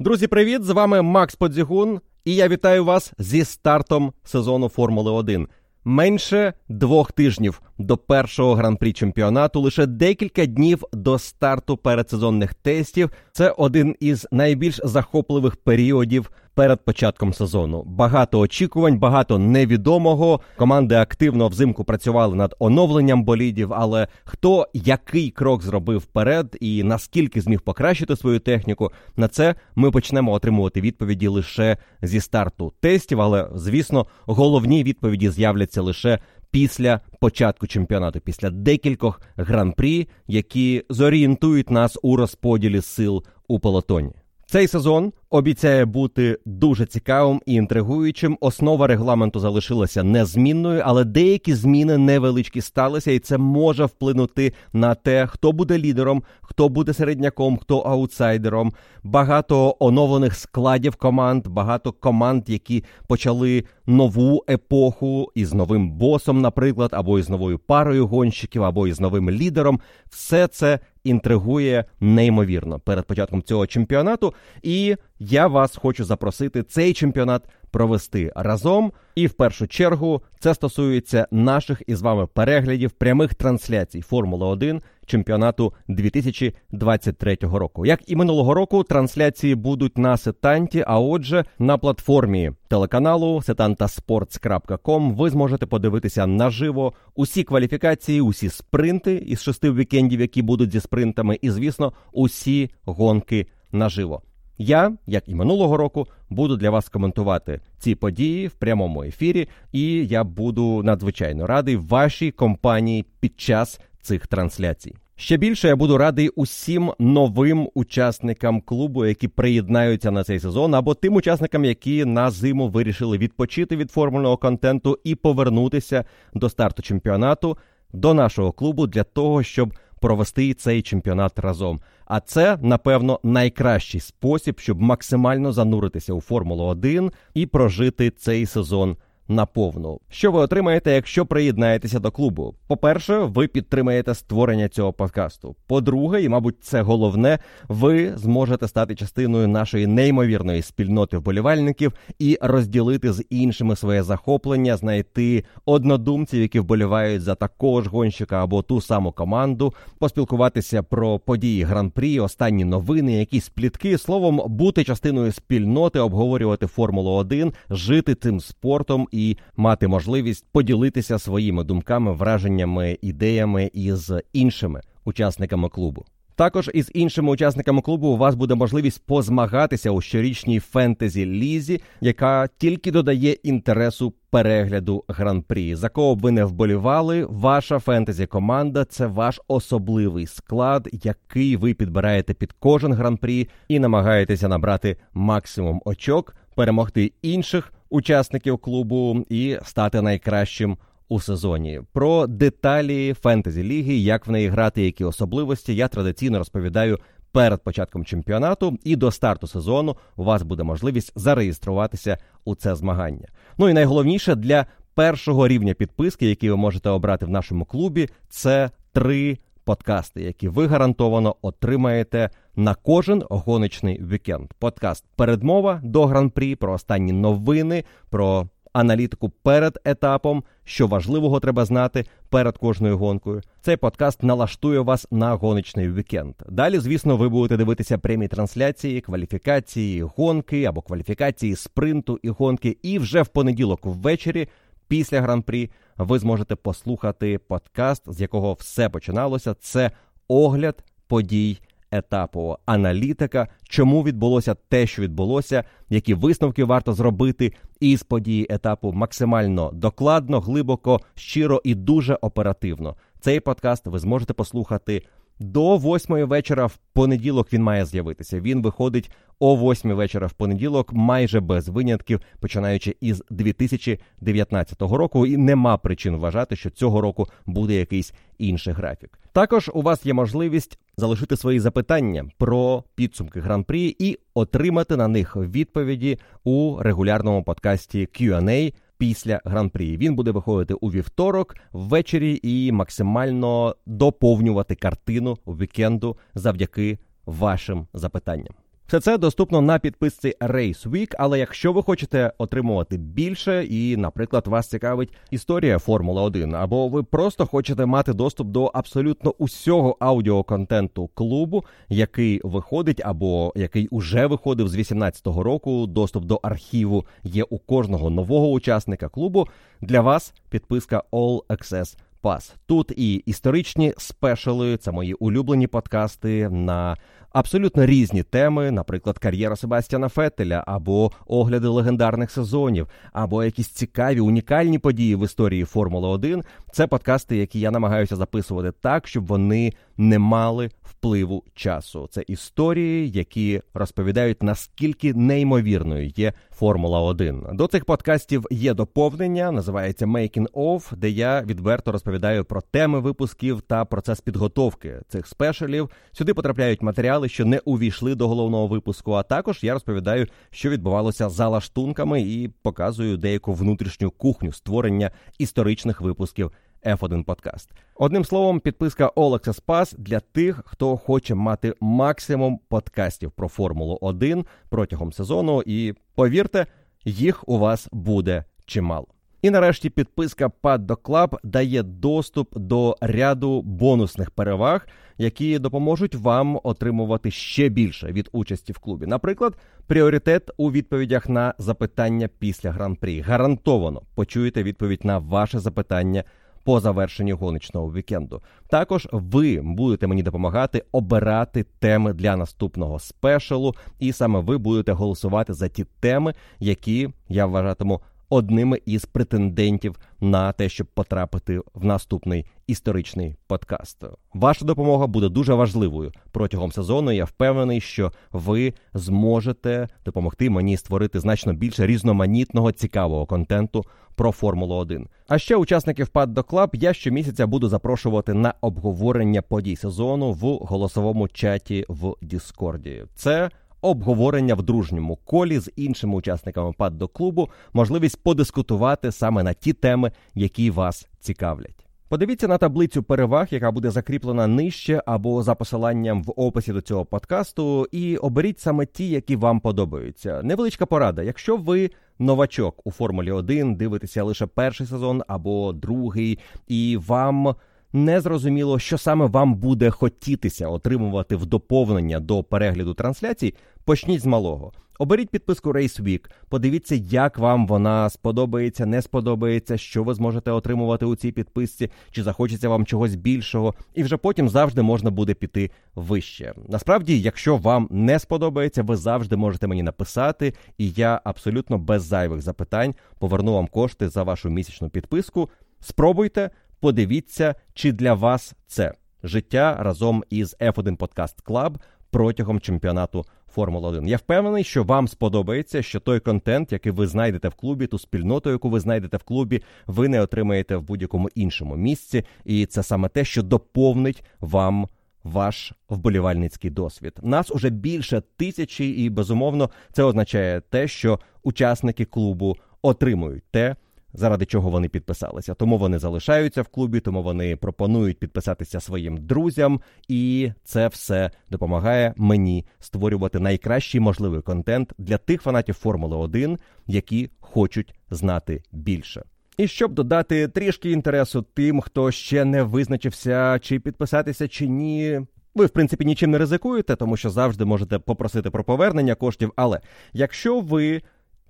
Друзі, привіт! З вами Макс Подзігун, і я вітаю вас зі стартом сезону Формули 1. Менше двох тижнів до першого гран-прі чемпіонату, лише декілька днів до старту передсезонних тестів. Це один із найбільш захопливих періодів перед початком сезону. Багато очікувань, багато невідомого. Команди активно взимку працювали над оновленням болідів. Але хто який крок зробив вперед і наскільки зміг покращити свою техніку, на це ми почнемо отримувати відповіді лише зі старту тестів. Але звісно, головні відповіді з'являться лише. Після початку чемпіонату, після декількох гран-прі, які зорієнтують нас у розподілі сил у полотоні. Цей сезон обіцяє бути дуже цікавим і інтригуючим. Основа регламенту залишилася незмінною, але деякі зміни невеличкі сталися, і це може вплинути на те, хто буде лідером, хто буде середняком, хто аутсайдером. Багато оновлених складів команд, багато команд, які почали нову епоху із новим босом, наприклад, або із новою парою гонщиків, або із новим лідером. Все це інтригує неймовірно перед початком цього чемпіонату. І я вас хочу запросити цей чемпіонат провести разом. І в першу чергу це стосується наших із вами переглядів прямих трансляцій Формули 1 чемпіонату 2023 року. Як і минулого року, трансляції будуть на сетанті. А отже, на платформі телеканалу setantasports.com ви зможете подивитися наживо усі кваліфікації, усі спринти із шести вікендів, які будуть зі спринтами, і звісно, усі гонки наживо. Я, як і минулого року, буду для вас коментувати ці події в прямому ефірі, і я буду надзвичайно радий вашій компанії під час цих трансляцій. Ще більше я буду радий усім новим учасникам клубу, які приєднаються на цей сезон, або тим учасникам, які на зиму вирішили відпочити від формульного контенту і повернутися до старту чемпіонату до нашого клубу для того, щоб провести цей чемпіонат разом. А це, напевно, найкращий спосіб, щоб максимально зануритися у Формулу 1 і прожити цей сезон наповну. Що ви отримаєте, якщо приєднаєтеся до клубу? По-перше, ви підтримаєте створення цього подкасту. По-друге, і мабуть, це головне, ви зможете стати частиною нашої неймовірної спільноти вболівальників і розділити з іншими своє захоплення, знайти однодумців, які вболівають за такого ж гонщика або ту саму команду, поспілкуватися про події гран-прі, останні новини, якісь плітки, словом, бути частиною спільноти, обговорювати Формулу 1 жити цим спортом і мати можливість поділитися своїми думками, враженнями, ідеями із іншими учасниками клубу. Також із іншими учасниками клубу у вас буде можливість позмагатися у щорічній фентезі лізі, яка тільки додає інтересу перегляду гран-прі. За кого б ви не вболівали, ваша фентезі команда це ваш особливий склад, який ви підбираєте під кожен гран-прі і намагаєтеся набрати максимум очок, перемогти інших учасників клубу і стати найкращим у сезоні. Про деталі фентезі ліги, як в неї грати, які особливості, я традиційно розповідаю. Перед початком чемпіонату і до старту сезону у вас буде можливість зареєструватися у це змагання. Ну і найголовніше для першого рівня підписки, який ви можете обрати в нашому клубі, це три подкасти, які ви гарантовано отримаєте на кожен гоночний вікенд. Подкаст передмова до гран-прі про останні новини, про аналітику перед етапом, що важливого треба знати перед кожною гонкою. Цей подкаст налаштує вас на гоночний вікенд. Далі, звісно, ви будете дивитися прямі трансляції, кваліфікації, гонки або кваліфікації спринту і гонки. І вже в понеділок ввечері, після гран-прі, ви зможете послухати подкаст, з якого все починалося. Це огляд подій етапу аналітика, чому відбулося те, що відбулося, які висновки варто зробити із події етапу максимально докладно, глибоко, щиро і дуже оперативно. Цей подкаст ви зможете послухати. До восьмої вечора в понеділок він має з'явитися. Він виходить о восьмій вечора в понеділок, майже без винятків, починаючи із 2019 року. І нема причин вважати, що цього року буде якийсь інший графік. Також у вас є можливість залишити свої запитання про підсумки гран-прі і отримати на них відповіді у регулярному подкасті Q&A після гран-прі. Він буде виходити у вівторок ввечері і максимально доповнювати картину вікенду завдяки вашим запитанням. Все це доступно на підписці Race Week, але якщо ви хочете отримувати більше, і, наприклад, вас цікавить історія Формули 1, або ви просто хочете мати доступ до абсолютно усього аудіоконтенту клубу, який виходить, або який уже виходив з 2018 року, доступ до архіву є у кожного нового учасника клубу. Для вас підписка All Access Pass. Тут і історичні спешали, це мої улюблені подкасти на абсолютно різні теми, наприклад, кар'єра Себастьяна Феттеля, або огляди легендарних сезонів, або якісь цікаві унікальні події в історії Формули 1. Це подкасти, які я намагаюся записувати так, щоб вони не мали впливу часу. Це історії, які розповідають наскільки неймовірною є Формула 1 До цих подкастів є доповнення, називається Making Of, де я відверто розповідаю про теми випусків та процес підготовки цих спешалів. Сюди потрапляють матеріали, що не увійшли до головного випуску. А також я розповідаю, що відбувалося за лаштунками, і показую деяку внутрішню кухню створення історичних випусків. F1 подкаст. Одним словом, підписка Access Pass для тих, хто хоче мати максимум подкастів про Формулу 1 протягом сезону, і повірте, їх у вас буде чимало. І нарешті підписка Paddock Club дає доступ до ряду бонусних переваг, які допоможуть вам отримувати ще більше від участі в клубі. Наприклад, пріоритет у відповідях на запитання після гран-прі. Гарантовано почуєте відповідь на ваше запитання по завершенні гоночного вікенду. Також ви будете мені допомагати обирати теми для наступного спешалу, і саме ви будете голосувати за ті теми, які я вважатиму одними із претендентів на те, щоб потрапити в наступний історичний подкаст. Ваша допомога буде дуже важливою протягом сезону. Я впевнений, що ви зможете допомогти мені створити значно більше різноманітного цікавого контенту про Формулу 1. А ще учасників Paddock Club я щомісяця буду запрошувати на обговорення подій сезону в голосовому чаті в Діскорді. Це обговорення в дружньому колі з іншими учасниками паддо клубу, можливість подискутувати саме на ті теми, які вас цікавлять. Подивіться на таблицю переваг, яка буде закріплена нижче або за посиланням в описі до цього подкасту, і оберіть саме ті, які вам подобаються. Невеличка порада. Якщо ви новачок у Формулі 1, дивитеся лише перший сезон або другий, і вам не зрозуміло, що саме вам буде хотітися отримувати в доповнення до перегляду трансляцій, почніть з малого. Оберіть підписку Race Week, подивіться, як вам вона сподобається, не сподобається, що ви зможете отримувати у цій підписці, чи захочеться вам чогось більшого, і вже потім завжди можна буде піти вище. Насправді, якщо вам не сподобається, ви завжди можете мені написати, і я абсолютно без зайвих запитань поверну вам кошти за вашу місячну підписку. Спробуйте подивіться, чи для вас це життя разом із F1 Podcast Club протягом чемпіонату Формула 1. Я впевнений, що вам сподобається, що той контент, який ви знайдете в клубі, ту спільноту, яку ви знайдете в клубі, ви не отримаєте в будь-якому іншому місці, і це саме те, що доповнить вам. Ваш вболівальницький досвід нас уже більше тисячі, і безумовно це означає те, що учасники клубу отримують те, заради чого вони підписалися. Тому вони залишаються в клубі, тому вони пропонують підписатися своїм друзям, і це все допомагає мені створювати найкращий можливий контент для тих фанатів Формули 1, які хочуть знати більше. І щоб додати трішки інтересу тим, хто ще не визначився, чи підписатися, чи ні. Ви, в принципі, нічим не ризикуєте, тому що завжди можете попросити про повернення коштів. Але якщо ви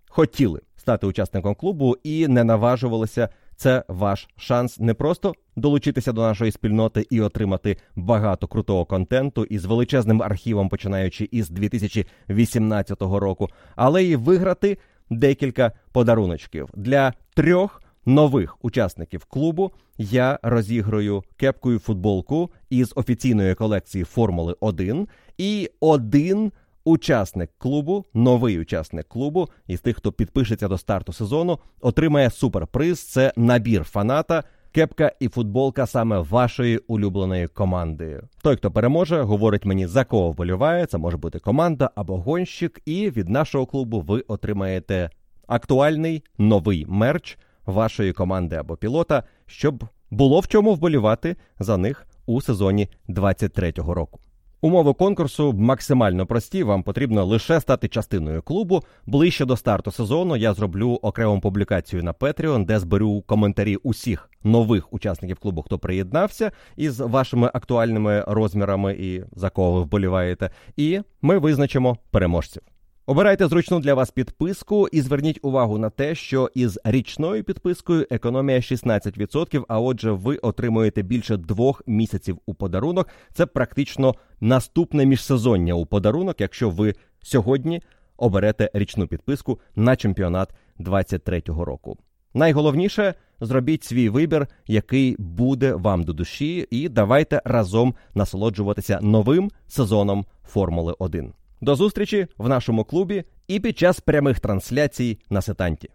хотіли стати учасником клубу і не наважувалися. Це ваш шанс не просто долучитися до нашої спільноти і отримати багато крутого контенту із величезним архівом, починаючи із 2018 року, але й виграти декілька подаруночків для трьох нових учасників клубу. Я розіграю кепку і футболку із офіційної колекції Формули 1 і один Учасник клубу, новий учасник клубу, із тих, хто підпишеться до старту сезону, отримає суперприз. Це набір фаната, кепка і футболка саме вашої улюбленої команди. Той, хто переможе, говорить мені за кого вболіває. Це може бути команда або гонщик. І від нашого клубу ви отримаєте актуальний новий мерч вашої команди або пілота, щоб було в чому вболівати за них у сезоні 23-го року. Умови конкурсу максимально прості. Вам потрібно лише стати частиною клубу. Ближче до старту сезону я зроблю окрему публікацію на Patreon, де зберу коментарі усіх нових учасників клубу, хто приєднався із вашими актуальними розмірами і за кого ви вболіваєте. І ми визначимо переможців. Обирайте зручну для вас підписку і зверніть увагу на те, що із річною підпискою економія 16%, а отже, ви отримуєте більше двох місяців у подарунок. Це практично наступне міжсезоння у подарунок, якщо ви сьогодні оберете річну підписку на чемпіонат 23-го року. Найголовніше зробіть свій вибір, який буде вам до душі, і давайте разом насолоджуватися новим сезоном Формули 1. До зустрічі в нашому клубі і під час прямих трансляцій на сетанті.